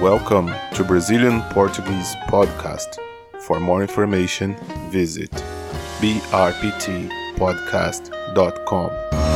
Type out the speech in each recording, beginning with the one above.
Welcome to Brazilian Portuguese Podcast. For more information, visit brptpodcast.com.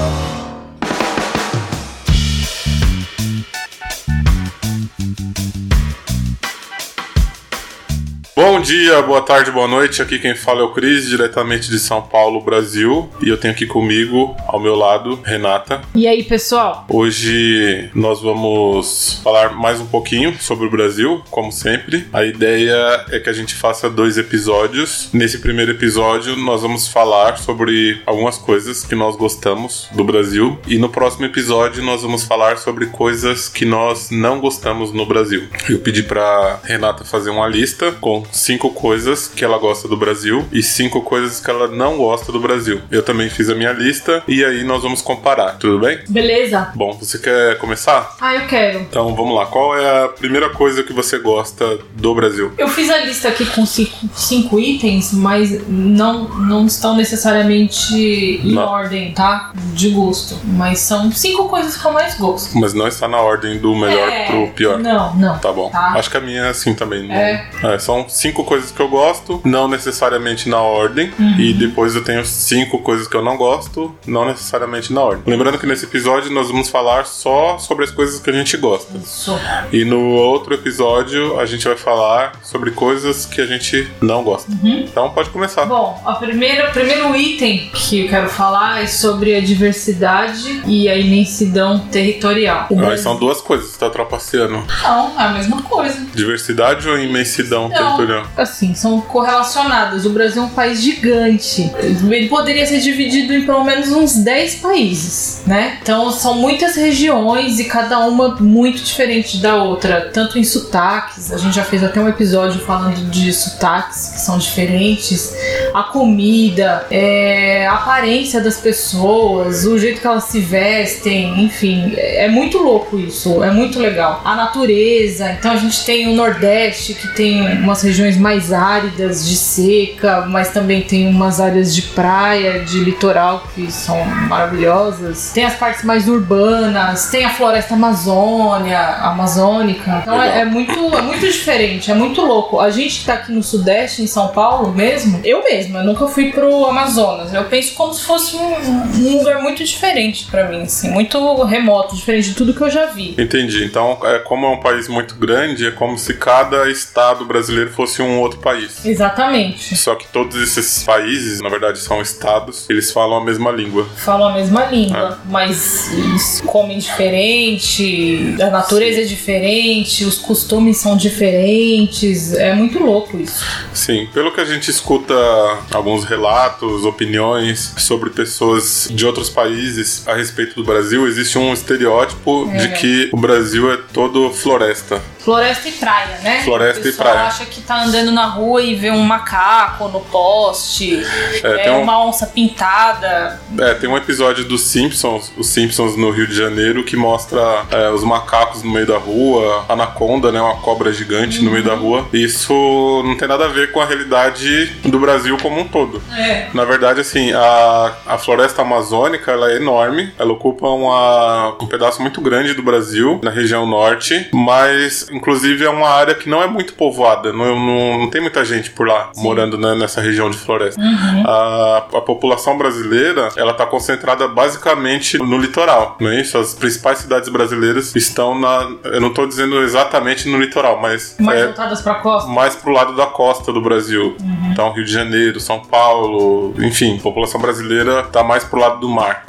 dia, boa tarde, boa noite. Aqui quem fala é o Cris, diretamente de São Paulo, Brasil. E eu tenho aqui comigo, ao meu lado, Renata. E aí, pessoal? Hoje nós vamos falar mais um pouquinho sobre o Brasil, como sempre. A ideia é que a gente faça dois episódios. Nesse primeiro episódio, nós vamos falar sobre algumas coisas que nós gostamos do Brasil. E no próximo episódio, nós vamos falar sobre coisas que nós não gostamos no Brasil. Eu pedi para Renata fazer uma lista com cinco coisas que ela gosta do Brasil e cinco coisas que ela não gosta do Brasil. Eu também fiz a minha lista e aí nós vamos comparar, tudo bem? Beleza? Bom, você quer começar? Ah, eu quero. Então vamos lá. Qual é a primeira coisa que você gosta do Brasil? Eu fiz a lista aqui com cinco, cinco itens, mas não, não estão necessariamente em Não. ordem, tá? De gosto. Mas são cinco coisas que eu mais gosto. Mas não está na ordem do melhor É, pro pior. Não, não. Tá bom. Tá. Acho que a minha é assim também. não- É. É, são cinco coisas que eu gosto, não necessariamente na ordem. Uhum. E depois eu tenho cinco coisas que eu não gosto, não necessariamente na ordem. Lembrando que nesse episódio nós vamos falar só sobre as coisas que a gente gosta. Isso. E no outro episódio a gente vai falar sobre coisas que a gente não gosta. Então pode começar. Bom, a primeira, o primeiro item que eu quero falar é sobre a diversidade e a imensidão territorial. Mas são duas coisas, você tá trapaceando. Não, é a mesma coisa. Diversidade ou imensidão territorial? Assim, são correlacionadas. O Brasil é um país gigante. Ele poderia ser dividido em pelo menos uns 10 países, né? Então são muitas regiões e cada uma muito diferente da outra, tanto em sotaques. A gente já fez até um episódio falando de sotaques que são diferentes, a comida, é, a aparência das pessoas, o jeito que elas se vestem, enfim, é muito louco isso, é muito legal. A natureza, então a gente tem o Nordeste que tem umas regiões mais áridas de seca, mas também tem umas áreas de praia, de litoral que são maravilhosas. Tem as partes mais urbanas, tem a floresta amazônia, amazônica. Então é, é muito, é muito diferente, é muito louco. A gente que tá aqui no Sudeste, em São Paulo mesmo, eu mesma, eu nunca fui pro Amazonas. Eu penso como se fosse um, um lugar muito diferente pra mim, assim, muito remoto, diferente de tudo que eu já vi. Entendi. Então, é, como é um país muito grande, é como se cada estado brasileiro fosse um outro país. Exatamente. Só que todos esses países, na verdade, são estados, eles falam a mesma língua. falam a mesma língua, mas eles comem diferente, a natureza é diferente, os costumes são diferentes, é muito louco isso. Sim, pelo que a gente escuta alguns relatos, opiniões sobre pessoas de outros países a respeito do Brasil, existe um estereótipo É. de que o Brasil é todo floresta. Floresta e praia, né? Floresta e praia. acha que tá andando na rua e vê um macaco no poste, É, é, tem um- uma onça pintada. É, tem um episódio dos Simpsons, os Simpsons no Rio de Janeiro, que mostra é, os macacos no meio da rua, anaconda, né, uma cobra gigante no meio da rua. Isso não tem nada a ver com a realidade do Brasil como um todo. É. Na verdade, assim, a, a floresta amazônica ela é enorme, ela ocupa uma, um pedaço muito grande do Brasil, na região norte, mas inclusive é uma área que não é muito povoada, não, não, não tem muita gente por lá morando né, nessa região de floresta. A, a população brasileira ela está concentrada basicamente no litoral, não é isso? As principais cidades brasileiras estão na. Eu não estou dizendo exatamente no litoral, mas. Mais é, voltadas pra costa. mais pro lado da costa do Brasil. Então, Rio de Janeiro, São Paulo, enfim, a população brasileira tá mais pro lado do mar.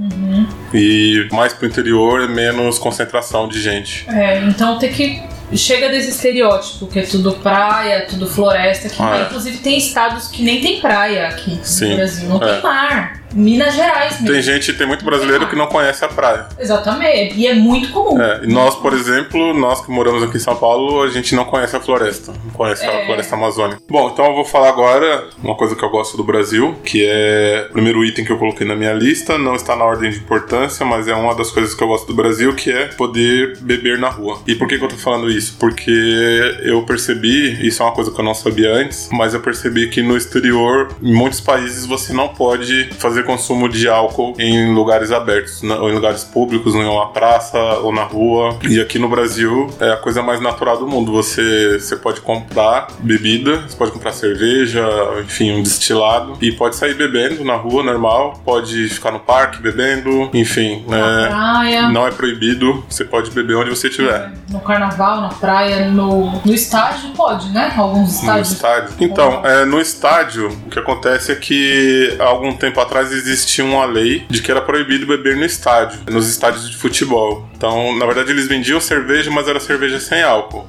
E mais pro interior é menos concentração de gente. É, então tem que. Chega desse estereótipo, que é tudo praia, tudo floresta. Que Ah, é. Inclusive tem estados que nem tem praia aqui Sim, no Brasil. Não é. tem mar. Minas Gerais mesmo. Tem gente, tem muito brasileiro que não conhece a praia. Exatamente. E é muito comum. É, e nós, por exemplo, nós que moramos aqui em São Paulo, a gente não conhece a floresta, não conhece a É. floresta amazônica. Bom, então eu vou falar agora uma coisa que eu gosto do Brasil, que é o primeiro item que eu coloquei na minha lista, não está na ordem de importância, mas é uma das coisas que eu gosto do Brasil, que é poder beber na rua. E por que, que eu tô falando isso? Porque eu percebi, isso é uma coisa que eu não sabia antes, mas eu percebi que no exterior, em muitos países, você não pode fazer consumo de álcool em lugares abertos, ou em lugares públicos, em uma praça ou na rua. E aqui no Brasil é a coisa mais natural do mundo. Você, você pode comprar bebida, você pode comprar cerveja, enfim, um destilado, e pode sair bebendo na rua normal, pode ficar no parque bebendo, enfim. Na é, praia. Não é proibido, você pode beber onde você estiver. No carnaval, na praia, no, no estádio pode, né? Alguns No estádios. estádio. Então, é, no estádio, o que acontece é que há algum tempo atrás existia uma lei de que era proibido beber no estádio, nos estádios de futebol. Então, na verdade, eles vendiam cerveja, mas era cerveja sem álcool.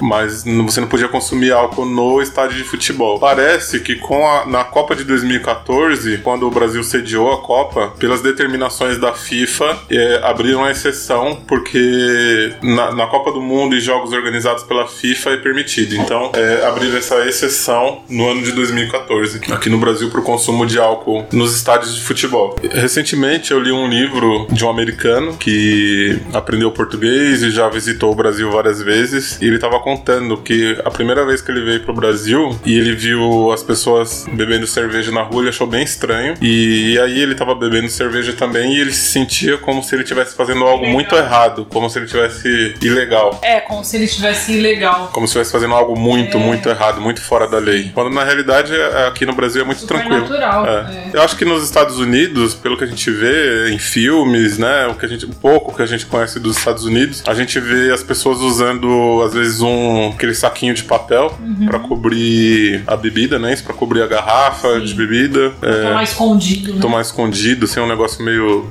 Mas você não podia consumir álcool no estádio de futebol. Parece que com a, na Copa de 2014, quando o Brasil sediou a Copa, pelas determinações da FIFA, é, abriram a exceção porque na, na Copa do Mundo e jogos organizados pela FIFA é permitido. Então, é, abriram essa exceção no ano de 2014, aqui no Brasil, para o consumo de álcool nos estádios de futebol. Recentemente, eu li um livro de um americano que aprendeu português e já visitou o Brasil várias vezes. E ele estava contando que a primeira vez que ele veio pro Brasil e ele viu as pessoas bebendo cerveja na rua, ele achou bem estranho. E, aí ele estava bebendo cerveja também e ele se sentia como se ele estivesse fazendo algo Ilegal. muito errado, como se ele tivesse ilegal. É, como se ele estivesse ilegal. Como se estivesse fazendo algo muito, É. muito errado, muito fora da lei. Quando na realidade é- aqui no Brasil é muito Super tranquilo. natural, É. é. Eu acho que nos Estados Unidos, pelo que a gente vê em filmes, né, o que a gente, um pouco que a gente conhece dos Estados Unidos, a gente vê as pessoas usando às vezes um aquele saquinho de papel Uhum. pra cobrir a bebida, né, isso para cobrir a garrafa de bebida, é, Tomar escondido, né? tomar escondido, ser um negócio meio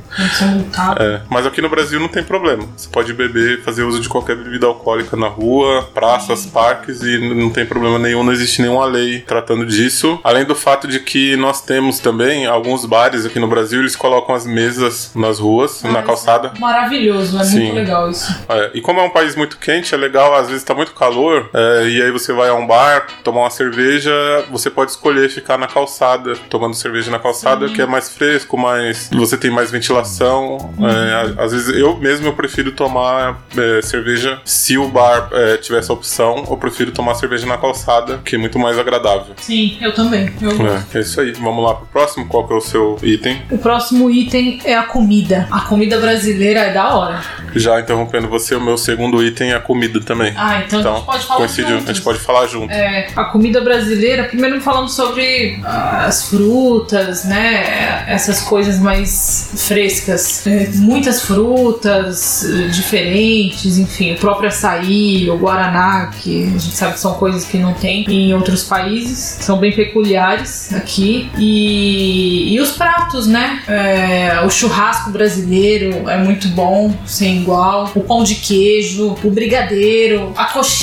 é, mas aqui no Brasil não tem problema. Você pode beber, fazer uso de qualquer bebida alcoólica na rua, praças, parques e não tem problema nenhum, não existe nenhuma lei tratando disso. Além do fato de que nós temos também alguns bares aqui no Brasil, eles colocam as mesas nas ruas, Ah, na calçada. é Maravilhoso, é Sim. muito legal isso. É, e como é um país muito quente, é legal, às vezes tá muito calor, é, e aí você vai a um bar, tomar uma cerveja, você pode escolher ficar na calçada, tomando cerveja na calçada, que é mais fresco, mais. Você tem mais ventilação. É, às vezes eu mesmo eu prefiro tomar é, cerveja se o bar é, tiver essa opção, eu prefiro tomar cerveja na calçada, que é muito mais agradável. Sim, eu também. Eu. É, é isso aí. Vamos lá pro próximo. Qual que é o seu item? O próximo item é a comida. A comida brasileira é da hora. Já interrompendo você, o meu segundo item é a comida também. Ah, então, Então, pode falar coincidiu. A juntos. gente pode falar junto. É, a comida brasileira, primeiro falando sobre ah, as frutas, né? Essas coisas mais frescas. É, muitas frutas eh, diferentes, enfim, o próprio açaí, o guaraná, que a gente sabe que são coisas que não tem em outros países, são bem peculiares aqui. E, e os pratos, né? É, o churrasco brasileiro é muito bom, sem igual. O pão de queijo, o brigadeiro, a coxinha,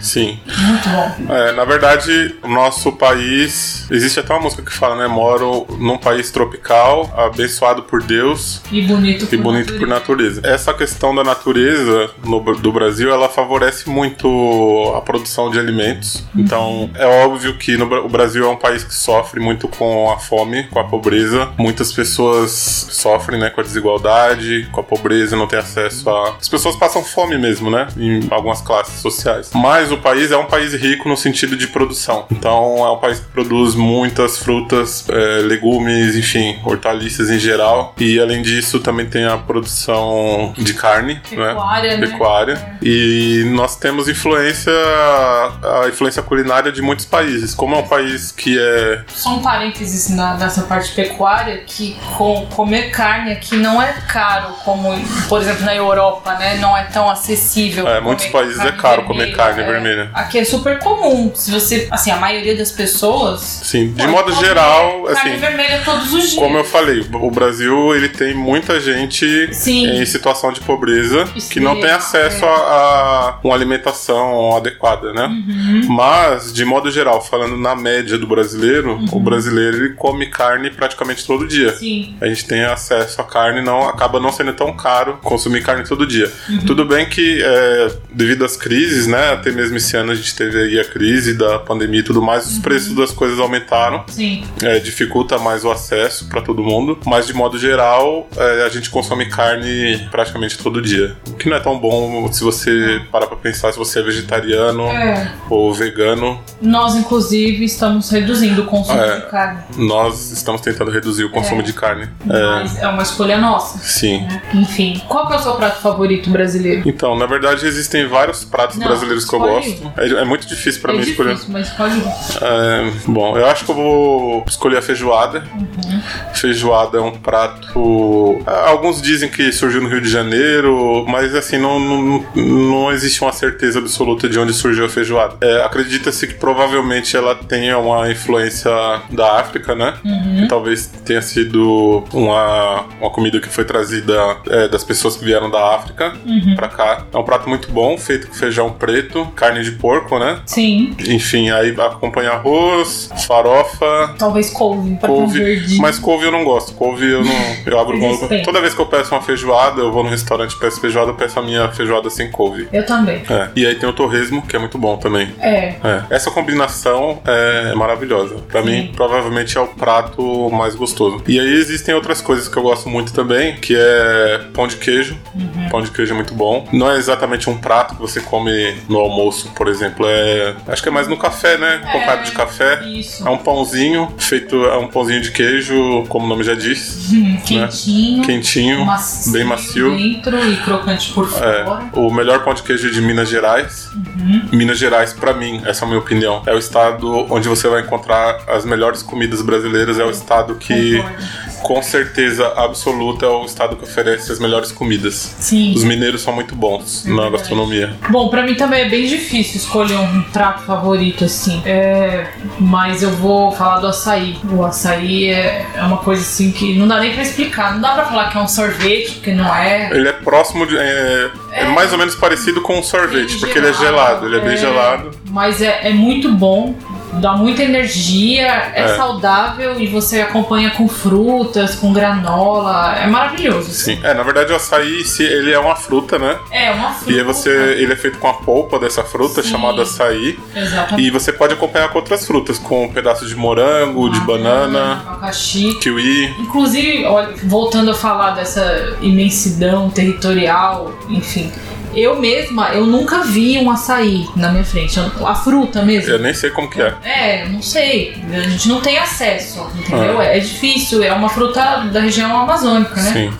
Sim. muito bom. É, na verdade, o nosso país. Existe até uma música que fala, né? Moro num país tropical, abençoado por Deus E bonito e bonito por natureza. Essa questão da natureza no, do Brasil, ela favorece muito a produção de alimentos. Então, é óbvio que no, o Brasil é um país que sofre muito com a fome, com a pobreza. Muitas pessoas sofrem, né, com a desigualdade, com a pobreza, não têm acesso a... As pessoas passam fome mesmo, né, em algumas classes sociais. Mas o país é um país rico no sentido de produção. Então, é um país que produz muitas frutas, é, legumes, enfim, hortaliças em geral. E além disso, também tem a produção de carne, Pecuária, né? né? Pecuária. E nós temos influência, a influência culinária de muitos países. Como é um país que é Só um parênteses na, nessa parte pecuária, que com, comer carne aqui não é caro como, por exemplo, na Europa, né? Não é tão acessível. É, muitos países é carne caro comer vermelha, carne é. vermelha. Aqui é super comum. Se você, assim, a maioria das pessoas. Sim, de modo comer geral, Carne assim, vermelha todos os dias. como eu falei, o Brasil ele tem muita gente Sim. em situação de pobreza que não tem acesso é. a, uma alimentação adequada, né? Uhum. Mas, de modo geral, falando na média do brasileiro, o brasileiro ele come carne praticamente todo dia. Sim. A gente tem acesso à carne, não acaba não sendo tão caro consumir carne todo dia. Uhum. Tudo bem que, é, devido às crises, né? Até mesmo esse ano a gente teve aí a crise da pandemia e tudo mais, os preços das coisas aumentaram. Sim. É, dificulta mais o acesso para todo mundo, mas de modo geral é, a gente consome carne praticamente todo dia. O que não é tão bom se você parar pra pensar se você é vegetariano É. ou vegano. Nós, inclusive, estamos reduzindo o consumo É. de carne. Nós estamos tentando reduzir o consumo É. de carne. É, Mas é uma escolha nossa. sim. né? Enfim, qual é o seu prato favorito brasileiro? Então, na verdade, existem vários pratos Não, brasileiros que eu gosto. É, é muito difícil pra é mim escolher. difícil, mas escolhe. É, bom, eu acho que eu vou escolher a feijoada. Uhum. Feijoada é um prato. ah, Alguns dizem que surgiu no Rio de Janeiro, mas assim, não, não, não existe uma certeza absoluta de onde surgiu a feijoada. É, Acredita-se que provavelmente ela tenha uma influência da África, né? Uhum. Que talvez tenha sido uma, uma comida que foi trazida é, das pessoas que vieram da África Uhum. pra cá. É um prato muito bom, feito com feijão preto, carne de porco, né? Sim, Enfim, aí acompanha arroz, farofa, talvez couve, couve. Mas couve eu não gosto. Couve eu não. Eu abro mão. Toda vez que eu peço uma feijoada, eu vou no restaurante e peço feijoada, eu peço a minha feijoada sem couve. Eu também. É. E aí tem o torresmo, que é muito bom também. É. É. Essa combinação é maravilhosa. Pra Sim. mim, provavelmente é o prato mais gostoso. E aí existem outras coisas que eu gosto muito também, que é pão de queijo. Uhum. Pão de queijo é muito bom. Não é exatamente um prato que você come no almoço, por exemplo. É. Acho que é mais no café, né? Acompanhado de café. Isso. É um pãozinho feito, é um pãozinho de queijo, como o nome já diz, Hum, Quentinho. quentinho, macio bem macio. Dentro e crocante por É, fora. o melhor pão de queijo de Minas Gerais. Uhum. Minas Gerais, pra mim, essa é a minha opinião, é o estado onde você vai encontrar as melhores comidas brasileiras. É o estado que, Concordo. com certeza absoluta, é o estado que oferece as melhores comidas. Sim. Os mineiros são muito bons É na gastronomia. Bom, pra mim também é bem difícil escolher um prato favorito assim. É, mas eu vou falar do açaí. O açaí é, é uma coisa assim que não dá nem pra explicar. Não dá pra falar que é um sorvete, porque não é. Ele é próximo de. É, é É. mais ou menos parecido com um sorvete, porque ele é gelado, ele é bem gelado. Mas é, é muito bom. Dá muita energia, é, É. saudável e você acompanha com frutas, com granola. É maravilhoso. Sim. É, na verdade o açaí, ele é uma fruta, né? É uma fruta. E você, ele é feito com a polpa dessa fruta, Sim. chamada açaí. Exatamente. E você pode acompanhar com outras frutas, com um pedaço de morango, de banana, abacaxi. kiwi. Inclusive, olha, voltando a falar dessa imensidão territorial, enfim. Eu mesma, eu nunca vi um açaí na minha frente. A fruta mesmo. Eu nem sei como que é. É, eu não sei. A gente não tem acesso, entendeu? É, difícil. É uma fruta da região amazônica, né? Sim.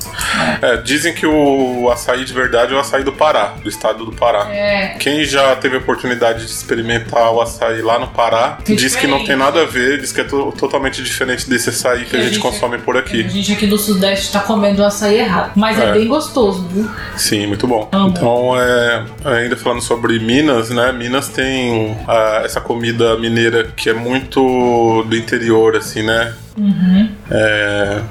É, dizem que o açaí de verdade é o açaí do Pará, do estado do Pará. É. Quem já teve a oportunidade de experimentar o açaí lá no Pará, Que diz que não tem nada a ver, diz que é to- totalmente diferente desse açaí que, Que a a gente gente- consome por A aqui. gente aqui do Sudeste tá comendo açaí errado. Mas é, É. bem gostoso, viu? Sim, muito bom. Amo. Então, é, ainda falando sobre Minas, né? Minas tem essa comida mineira que é muito do interior, assim, né? Uhum. É,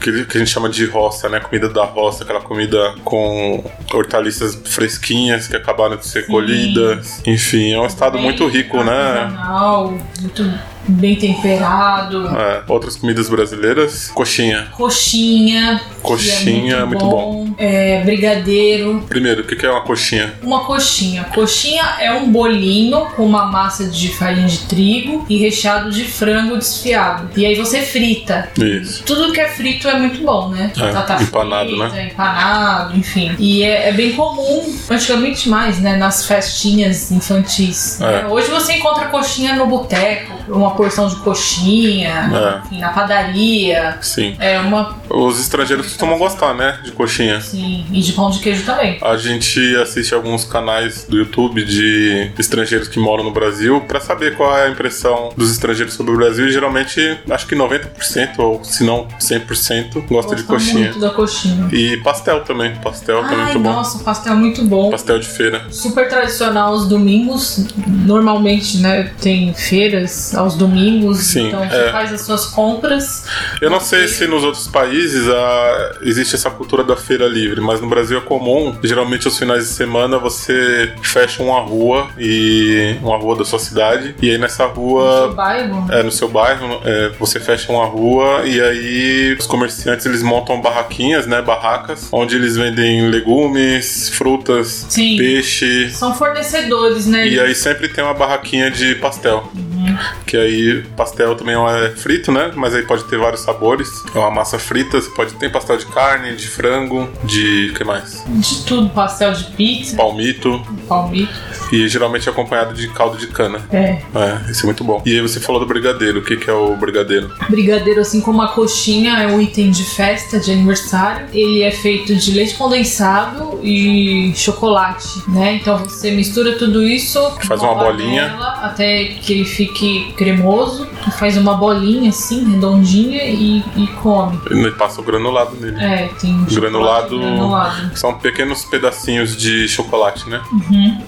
que, que a gente chama de roça, né? Comida da roça, aquela comida com hortaliças fresquinhas que acabaram de ser Sim. colhidas. Enfim, é um estado Bem muito rico, né? Muito bem temperado. É, outras comidas brasileiras, coxinha. Coxinha. que Coxinha é muito bom. É, brigadeiro. Primeiro, o que é uma coxinha? Uma coxinha. Coxinha é um bolinho com uma massa de farinha de trigo e recheado de frango desfiado. E aí você frita. Isso. Tudo que é frito é muito bom, né? É, empanado, frita, né? Empanado, enfim. E é, é bem comum, antigamente mais, né? Nas festinhas infantis. É. Hoje você encontra coxinha no boteco, uma porção de coxinha, É. enfim, na padaria. Sim. É uma. Os estrangeiros costumam gostar, né? De coxinha. Sim, e de pão de queijo também. A gente assiste alguns canais do YouTube de estrangeiros que moram no Brasil pra saber qual é a impressão dos estrangeiros sobre o Brasil. E geralmente, acho que 90%, ou se não 100%, gosta de coxinha. muito da coxinha. E pastel também. Pastel também é Ai, muito bom. nossa, pastel muito bom. Pastel de feira. Super tradicional aos domingos. Normalmente, né, tem feiras aos domingos. Sim, então é. você faz as suas compras. Eu não sei se nos outros países ah, existe essa cultura da feira livre, mas no Brasil é comum. Geralmente, aos finais de semana, você fecha uma rua e uma rua da sua cidade, e aí nessa no rua seu bairro. É, no seu bairro, é, você fecha uma rua e aí os comerciantes eles montam barraquinhas, né, barracas, onde eles vendem legumes, frutas, Sim. peixe. São fornecedores, né? E aí sempre tem uma barraquinha de pastel. Que aí pastel também é frito, né? Mas aí pode ter vários sabores. É uma massa frita, você pode ter pastel de carne, de frango, de. que mais? De tudo, pastel de pizza, Palmito. palmito. E geralmente é acompanhado de caldo de cana. É. É, esse é muito bom. E aí você falou do brigadeiro. O que, que é o brigadeiro? Brigadeiro, assim como a coxinha, é um item de festa, de aniversário. Ele é feito de leite condensado e chocolate, né? Então você mistura tudo isso. Faz uma bolinha. Até que ele fique cremoso cremoso Faz uma bolinha assim, redondinha e, e come. Ele passa o granulado nele. É, tem chocolate Granulado- granulado. São pequenos pedacinhos de chocolate, né?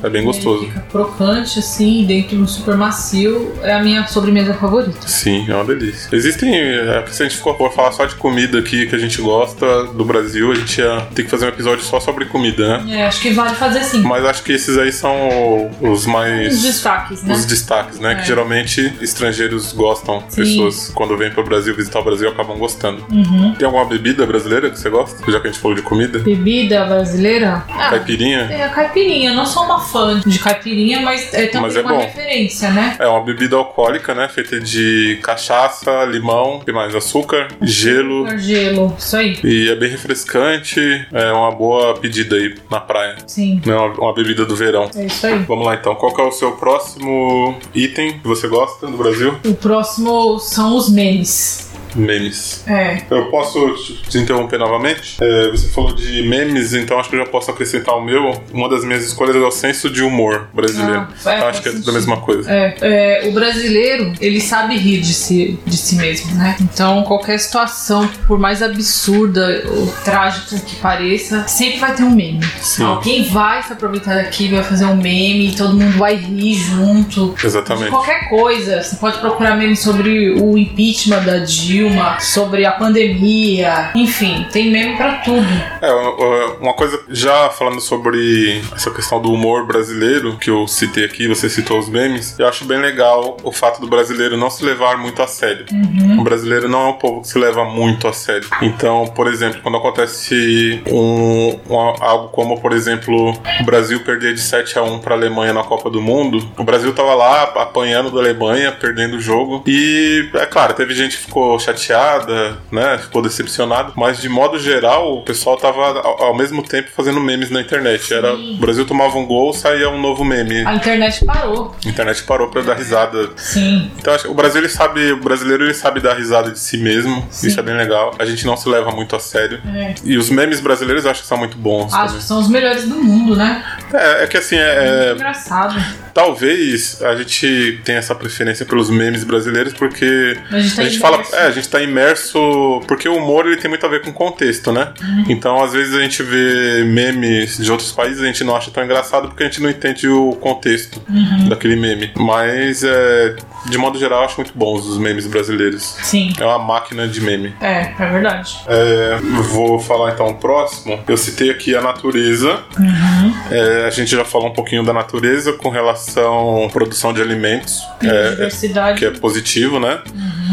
É bem gostoso. Ele fica crocante, assim, dentro super macio. É a minha sobremesa favorita. Sim, é uma delícia. Existem. É, se a gente for falar só de comida aqui que a gente gosta do Brasil, a gente ia ter que fazer um episódio só sobre comida, né? É, acho que vale fazer assim. Mas acho que esses aí são os mais. Os destaques, né? Os destaques, né? É. Que geralmente estrangeiros gostam. Sim. Pessoas, quando vêm pro Brasil visitar o Brasil, acabam gostando. Uhum. Tem alguma bebida brasileira que você gosta? Já que a gente falou de comida? Bebida brasileira? Ah, Caipirinha? É a caipirinha. Eu não sou uma fã de caipirinha, mas é também Mas é uma bom. referência, né? É uma bebida alcoólica, né? Feita de cachaça, limão, que mais? Açúcar, gelo. Gelo, isso aí. E é bem refrescante. É uma boa pedida aí na praia. Sim, Né? Uma, uma bebida do verão. é isso aí. Vamos lá então. Qual é o seu próximo item que você gosta do Brasil? O próximo são os memes. Memes. É. Eu posso te te interromper novamente? É, você falou de memes, então acho que eu já posso acrescentar o meu. Uma das minhas escolhas é o senso de humor brasileiro. Ah, é, acho que é tudo a sentido. mesma coisa. É, é, o brasileiro, ele sabe rir de si, de si mesmo, né? Então, qualquer situação, por mais absurda ou trágica que pareça, sempre vai ter um meme. Sim. Alguém vai se aproveitar daquilo, vai fazer um meme todo mundo vai rir junto. De Exatamente. qualquer coisa. Você pode procurar meme sobre o impeachment da Dilma, sobre a pandemia. Enfim, tem meme pra tudo. É, uma coisa, já falando sobre essa questão do humor brasileiro, que eu citei aqui, você citou os memes, eu acho bem legal o fato do brasileiro não se levar muito a sério. O brasileiro não é um povo que se leva muito a sério. Então, por exemplo, quando acontece um, um- algo como, por exemplo, o Brasil perder de 7 a 1 para a Alemanha na Copa do Mundo, o Brasil tava lá apanhando da Alemanha, perdendo o jogo. E, é claro, teve gente que ficou chateada, né? Ficou decepcionado, mas de modo geral, o pessoal tava ao, ao mesmo tempo fazendo memes na internet. Era o Brasil tomava um gol, saía um novo meme. A internet parou. A internet parou para dar risada Sim. então acho que o Brasil ele sabe, o brasileiro ele sabe dar risada de si mesmo. Sim. Isso é bem legal. A gente não se leva muito a sério. É. E os memes brasileiros eu acho que são muito bons. Acho que são os melhores do mundo, né? também. É, é que assim, é, é, Engraçado. Talvez a gente tenha essa preferência pelos memes brasileiros porque A gente tá a gente fala, imerso. é, a gente tá imerso porque o humor ele tem muito a ver com contexto, né? Uhum. Então às vezes a gente vê memes de outros países a gente não acha tão engraçado porque a gente não entende o contexto Uhum. daquele meme. Mas é, de modo geral eu acho muito bons os memes brasileiros. Sim. É uma máquina de meme. É, é verdade. É, vou falar então o próximo. Eu citei aqui a natureza. Uhum. É, a gente já falou um pouquinho da natureza com relação à produção de alimentos. É, que é positivo, né?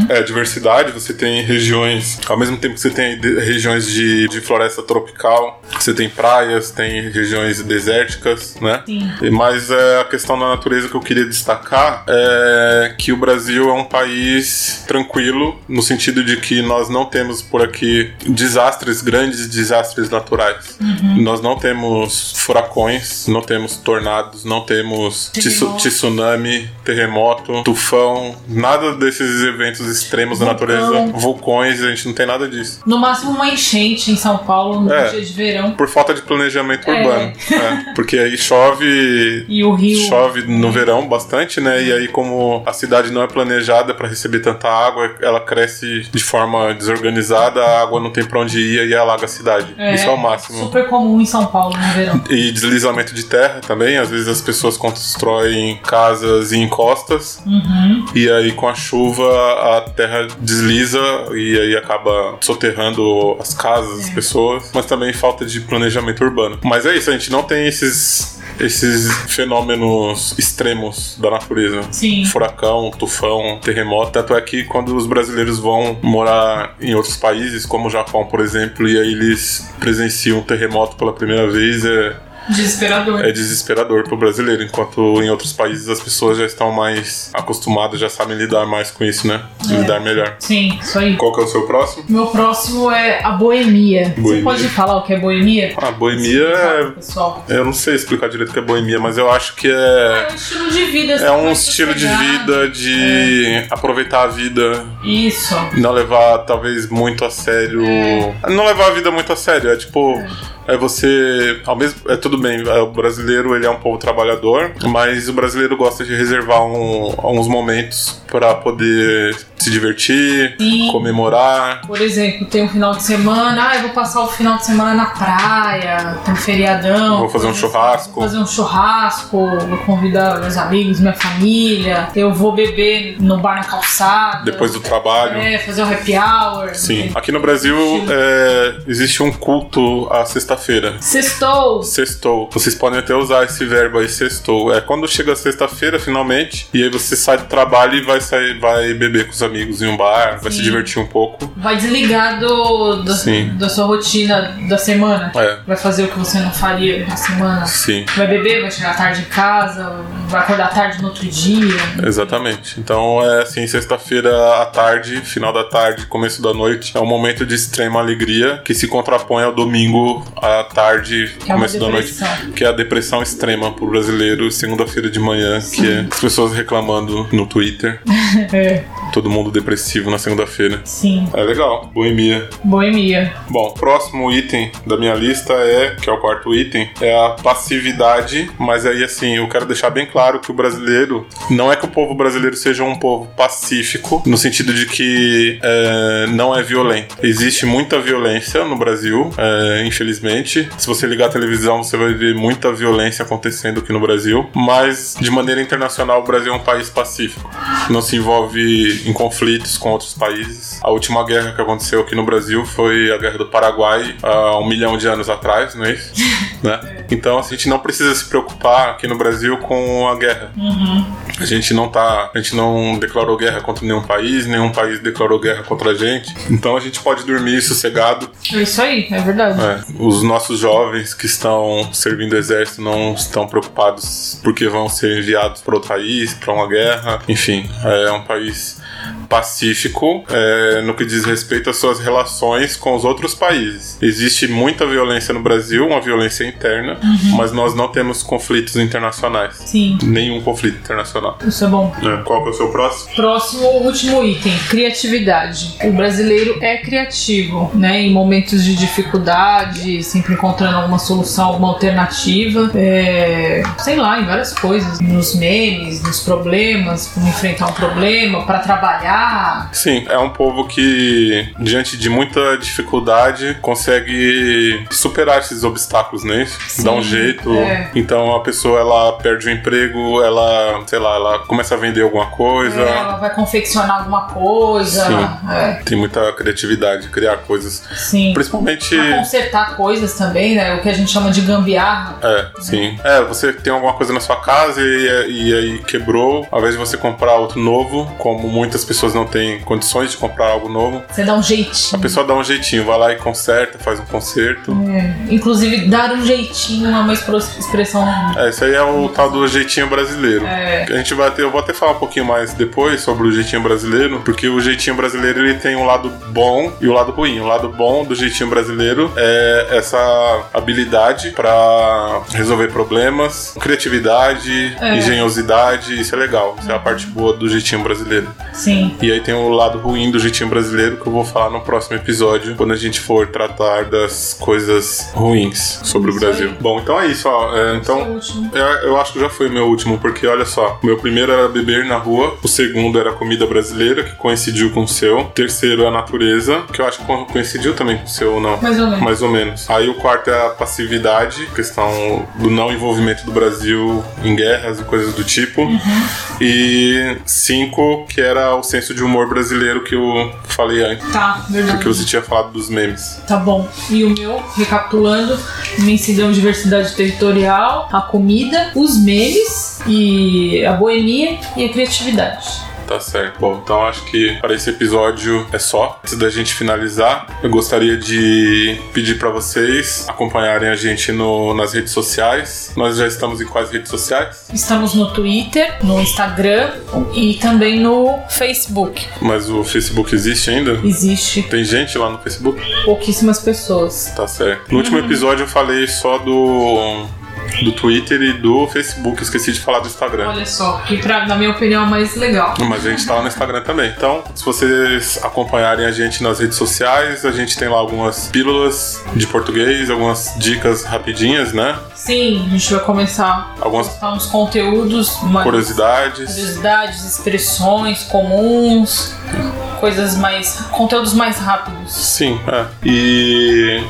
É, diversidade, você tem regiões, ao mesmo tempo que você tem regiões de, de floresta tropical, você tem praias, tem regiões desérticas, né? Sim. Mas é, a questão da natureza que eu queria destacar é que o Brasil é um país tranquilo, no sentido de que nós não temos por aqui desastres, grandes desastres naturais. Nós não temos furacões, não temos tornados, não temos tsunami, terremoto, tufão, nada desses eventos extremos da Vulcão. natureza, vulcões, a gente não tem nada disso. No máximo uma enchente em São Paulo no É. dia de verão. Por falta de planejamento É. urbano. É, porque aí chove. E o rio. Chove no verão bastante, né? E aí, como a cidade não é planejada para receber tanta água, ela cresce de forma desorganizada, a água não tem pra onde ir e alaga a cidade. Isso é o máximo. Super comum em São Paulo no verão. E deslizamento de terra também. Às vezes as pessoas constroem casas em encostas. Uhum. E aí com a chuva a terra desliza e aí acaba soterrando as casas, as pessoas. Mas também falta de planejamento urbano. Mas é isso, a gente não tem esses. Esses fenômenos extremos da natureza. Sim. Furacão, tufão, terremoto. Tanto é que quando os brasileiros vão morar em outros países, como o Japão, por exemplo, e aí eles presenciam um terremoto pela primeira vez, é, Desesperador. é desesperador pro brasileiro, enquanto em outros países as pessoas já estão mais acostumadas, já sabem lidar mais com isso, né? Lidar melhor. Sim, isso aí. Qual que é o seu próximo? Meu próximo é a boemia. Você Boemia. pode falar o que é boemia? A boemia Fala, é. pessoal. Eu não sei explicar direito o que é boemia, mas eu acho que É é. um estilo de vida. É um estilo de vida, de aproveitar a vida, Isso. não levar talvez muito a sério. Não levar a vida muito a sério, é tipo. É você, ao mesmo, é tudo bem. é, O brasileiro ele é um povo trabalhador, mas o brasileiro gosta de reservar um- alguns momentos para poder se divertir, Sim. comemorar. Por exemplo, tem um final de semana, ah, eu vou passar o final de semana na praia, tem um feriadão. Vou fazer um assim. churrasco. Vou fazer um churrasco, vou convidar meus amigos, minha família, eu vou beber no bar na calçada. Depois do trabalho. É, fazer um happy hour. Sim. Aqui no Brasil é, existe um culto à sexta-feira. Sextou. Sextou. Vocês podem até usar esse verbo aí, sextou. É quando chega sexta-feira, finalmente, e aí você sai do trabalho e vai sair, vai beber com os amigos em um bar, vai se Sim. divertir um pouco. Vai desligar do, do- Sim. da sua rotina da semana. É, Vai fazer o que você não faria na semana. sim. Vai beber, vai chegar tarde em casa, vai acordar tarde no outro dia. Exatamente. Então é assim, sexta-feira à tarde, final da tarde, começo da noite, é um momento de extrema alegria que se contrapõe ao domingo à tarde, Que é começo da noite, que é a depressão extrema pro brasileiro, segunda-feira de manhã, que é as pessoas reclamando no Twitter, É, todo mundo depressivo na segunda-feira. sim. É legal, boemia. Boemia. Bom, próximo item da minha lista é, que é o quarto item, é a passividade, mas aí assim, eu quero deixar bem claro que o brasileiro, não é que o povo brasileiro seja um povo pacífico, no sentido de que é, não é violento. Existe muita violência no Brasil, é, infelizmente. Se você ligar a televisão, você vai ver muita violência acontecendo aqui no Brasil, mas de maneira internacional, o Brasil é um país pacífico. Não se envolve em conflitos com outros países. A última guerra que aconteceu aqui no Brasil foi a Guerra do Paraguai, há um milhão de anos atrás, não é isso? né? Então a gente não precisa se preocupar aqui no Brasil com a guerra. A gente não tá, a gente não declarou guerra contra nenhum país, nenhum país declarou guerra contra a gente. Então a gente pode dormir sossegado. É isso aí, é verdade. É, os nossos jovens que estão servindo o exército não estão preocupados porque vão ser enviados para outro país, para uma guerra. Enfim, é um país pacífico é, no que diz respeito às suas relações com os outros países. Existe muita violência no Brasil, uma violência interna, mas nós não temos conflitos internacionais. Sim, Nenhum conflito internacional. isso é bom. É, Qual que é o seu próximo? Próximo, último item, criatividade. O brasileiro é criativo, né? Em momentos de dificuldade, sempre encontrando alguma solução, alguma alternativa. É, sei lá, em várias coisas. Nos memes, nos problemas, como enfrentar um problema, para trabalhar. Sim, é um povo que, diante de muita dificuldade, consegue superar esses obstáculos, né? Sim, Dá um jeito. é. Então a pessoa ela perde o emprego, ela, sei lá, ela começa a vender alguma coisa. É, ela vai confeccionar alguma coisa. Sim. É, Tem muita criatividade, criar coisas. sim. Principalmente. Pra consertar coisas também, né? O que a gente chama de gambiarra. É, sim. É, você tem alguma coisa na sua casa e, e aí quebrou, ao invés de você comprar outro novo, como muitas pessoas não têm condições de comprar algo novo, Você dá um a jeitinho. pessoa dá um jeitinho, vai lá e conserta, faz um conserto. É, Inclusive, dar um jeitinho é uma expressão. É, isso aí é o tal do jeitinho brasileiro. É. A gente vai ter, eu vou até falar um pouquinho mais depois sobre o jeitinho brasileiro, porque o jeitinho brasileiro ele tem um lado bom e o lado ruim. O lado bom do jeitinho brasileiro é essa habilidade pra resolver problemas, criatividade, É. engenhosidade, isso é legal. Isso é a parte boa do jeitinho brasileiro. Sim. E aí tem o lado ruim do jeitinho brasileiro que eu vou falar no próximo episódio, quando a gente for tratar das coisas ruins sobre Isso o Brasil. aí. Bom, então é isso, ó. É, é então, eu, eu acho que já foi o meu último, porque olha só, meu primeiro era beber na rua, o segundo era comida brasileira, que coincidiu com o seu, o terceiro é a natureza, que eu acho que co- coincidiu também com o seu ou não. Mais ou menos. Mais ou menos. Aí o quarto é a passividade, questão do não envolvimento do Brasil em guerras e coisas do tipo. Uhum. E cinco, que era o senso de humor brasileiro que eu falei antes. Tá, verdade. Porque você tinha falado dos memes. Tá bom. E o meu, recapitulando, imensidão, diversidade territorial, a comida, os memes e a boemia e a criatividade. Tá certo. Bom, então acho que para esse episódio é só. Antes da gente finalizar, eu gostaria de pedir para vocês acompanharem a gente no- nas redes sociais. Nós já estamos em quais redes sociais? Estamos no Twitter, no Instagram e também no Facebook. Mas o Facebook existe ainda? Existe Tem gente lá no Facebook? pouquíssimas pessoas. Tá certo. No último episódio eu falei só do do Twitter e do Facebook, esqueci de falar do Instagram. Olha só, que pra, na minha opinião é mais legal. Mas a gente tá lá no Instagram também. Então, se vocês acompanharem a gente nas redes sociais, a gente tem lá algumas pílulas de português, algumas dicas rapidinhas, né? Sim, a gente vai começar a Algumas postar uns conteúdos, mais curiosidades. curiosidades, expressões comuns, coisas mais. conteúdos mais rápidos. Sim, é. E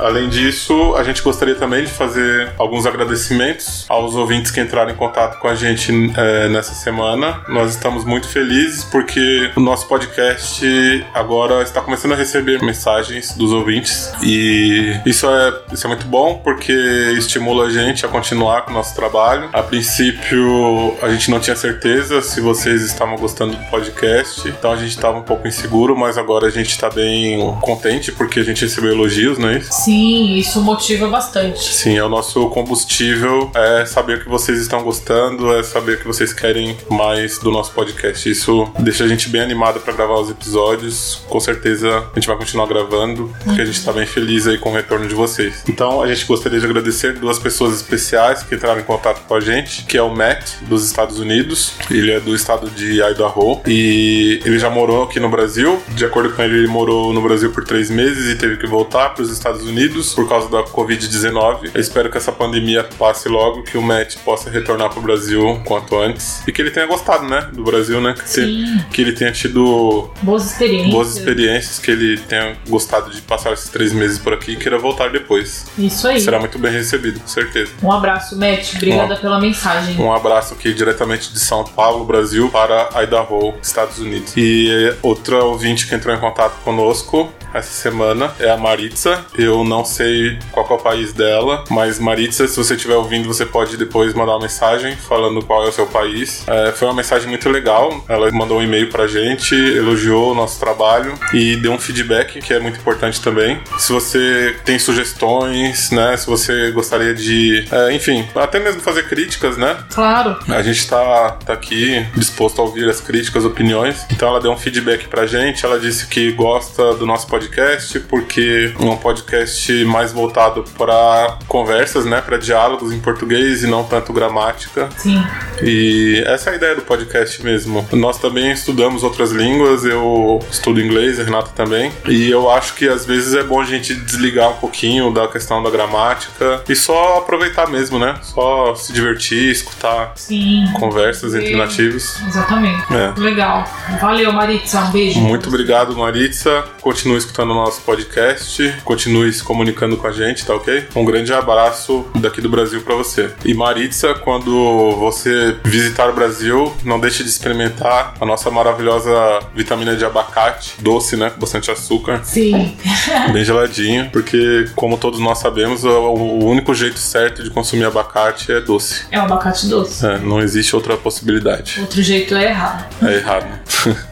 além disso, a gente gostaria também de fazer alguns agradecimentos aos ouvintes que entraram em contato com a gente é, nessa semana. Nós estamos muito felizes porque o nosso podcast agora está começando a receber mensagens dos ouvintes e isso é, isso é muito bom porque estimula a gente a continuar com o nosso trabalho. A princípio, a gente não tinha certeza se vocês estavam gostando do podcast, então a gente estava um pouco inseguro, mas agora a gente está bem contente porque a gente recebeu elogios, não é isso? Sim, isso motiva bastante. Sim, é o nosso combustível, é saber que vocês estão gostando, é saber que vocês querem mais do nosso podcast. Isso deixa a gente bem animado para gravar os episódios. Com certeza a gente vai continuar gravando, porque a gente tá bem feliz aí com o retorno de vocês. Então a gente gostaria de agradecer duas pessoas especiais que entraram em contato com a gente, que é o Matt, dos Estados Unidos. Ele é do estado de Idaho e ele já morou aqui no Brasil. De acordo com ele, ele morou no Brasil por três meses e teve que voltar para os Estados Unidos por causa da Covid-19. Eu espero que essa pandemia passe logo, que o Matt possa retornar para o Brasil quanto antes e que ele tenha gostado, né, do Brasil, né? Que, Sim. que ele tenha tido Boas experiências. boas experiências, que ele tenha gostado de passar esses três meses por aqui e queira voltar depois. Isso aí. Será muito bem recebido, com certeza. Um abraço, Matt. Obrigada Bom. pela mensagem. Um abraço aqui diretamente de São Paulo, Brasil, para Idaho, Estados Unidos. E outra ouvinte que entrou em contato conosco essa semana é a Maritza. Eu não sei qual é o país dela, mas Maritza, se você estiver ouvindo, você pode depois mandar uma mensagem falando qual é o seu país. É, foi uma mensagem muito legal. Ela mandou um e-mail pra gente, elogiou o nosso trabalho e deu um feedback que é muito importante também. Se você tem sugestões, né? Se você gostaria de, é, enfim, até mesmo fazer críticas, né? Claro. A gente tá, tá aqui disposto a ouvir as críticas, opiniões. Então ela deu um feedback pra gente. Ela disse que gosta do nosso podcast porque é um podcast mais voltado para conversas, né? Para diálogos em português e não tanto gramática. Sim. E essa é a ideia do podcast mesmo. Nós também estudamos outras línguas, eu estudo inglês, a Renata também. E eu acho que às vezes é bom a gente desligar um pouquinho da questão da gramática e só aproveitar mesmo, né? Só se divertir, escutar Sim. conversas entre Sim. nativos. Exatamente. É. Legal. Valeu, Maritza. Um beijo. Muito obrigado, Maritza. Continue escutando o nosso podcast, continue se comunicando com a gente, tá ok? Um grande abraço daqui do Brasil pra você. E Maritza, quando você visitar o Brasil, não deixe de experimentar a nossa maravilhosa vitamina de abacate, doce, né? Com bastante açúcar, Sim. bem geladinho, porque, como todos nós sabemos, o o único jeito certo de consumir abacate é doce. É um abacate doce. É, não existe outra possibilidade. Outro jeito é errado. É errado.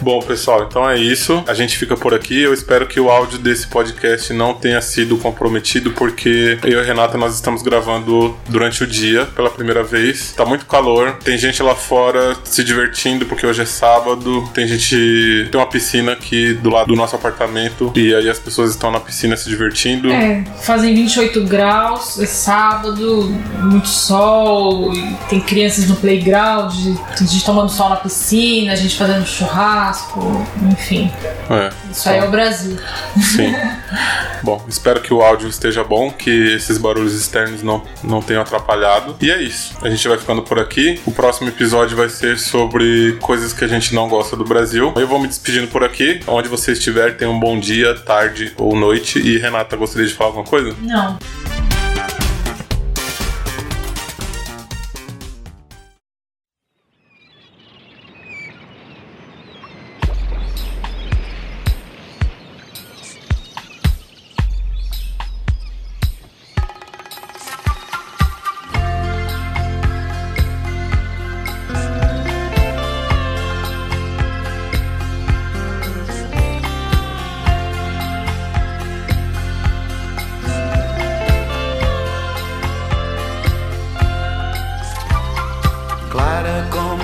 Bom, pessoal, então é isso. A gente fica por aqui. Eu espero que o áudio desse podcast não tenha sido comprometido, porque eu e a Renata nós estamos gravando durante o dia pela primeira vez. Tá muito calor, tem gente lá fora se divertindo porque hoje é sábado. Tem gente. Tem uma piscina aqui do lado do nosso apartamento e aí as pessoas estão na piscina se divertindo. É, fazem 28 graus, é sábado, muito sol, tem crianças no playground, tem gente tomando sol na piscina, a gente fazendo churrasco, enfim. É. Isso aí é o Brasil. Sim. bom, espero que o áudio esteja bom, que esses barulhos externos não, não tenham atrapalhado. E é isso. A gente vai ficando por aqui. O próximo episódio vai ser sobre coisas que a gente não gosta do Brasil. Eu vou me despedindo por aqui. Onde você estiver, tenha um bom dia, tarde ou noite. E Renata, gostaria de falar alguma coisa? Não.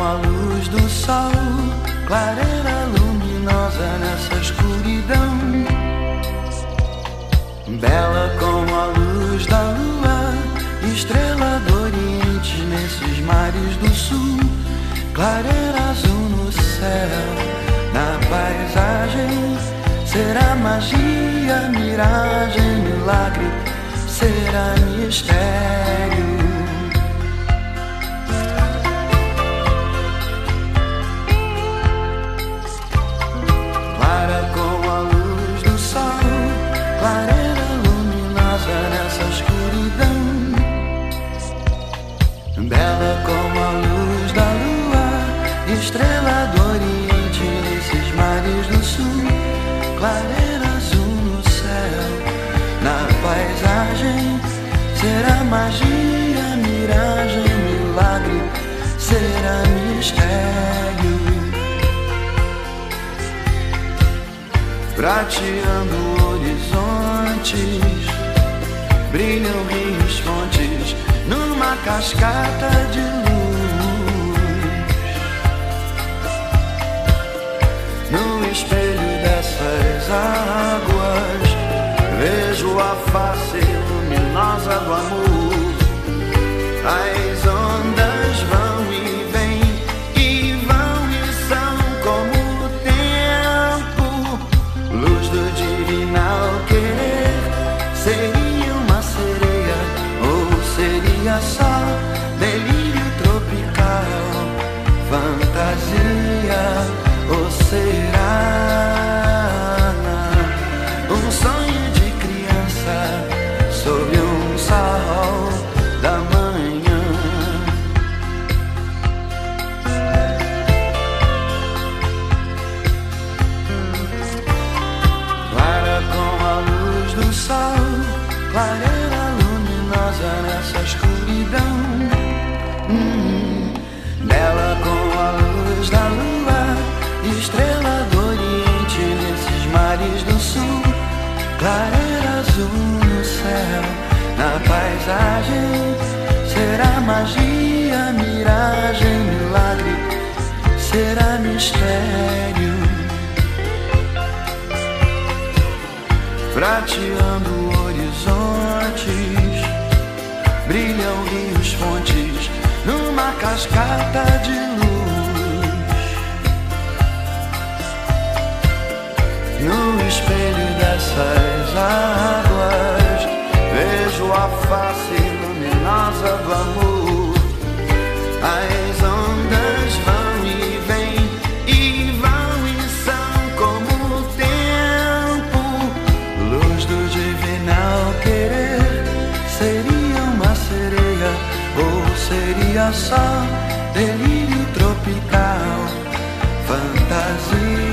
A luz do sol, clareira luminosa nessa escuridão. Bela como a luz da lua, estrela do oriente nesses mares do sul. Clareira azul no céu, na paisagem. Será magia, miragem, milagre, será mistério. Magia, miragem, milagre, será mistério. prateando horizontes, brilham rios, fontes numa cascata de luz. No espelho dessas águas, vejo a face luminosa do amor. As Será magia, miragem, milagre, será mistério. prateando horizontes, brilham rios, fontes numa cascata de luz. No espelho dessas águas, vejo a face luminosa do amor. As ondas vão e vêm e vão e são como o tempo. Luz do divinal querer seria uma sereia ou seria só delírio tropical, fantasia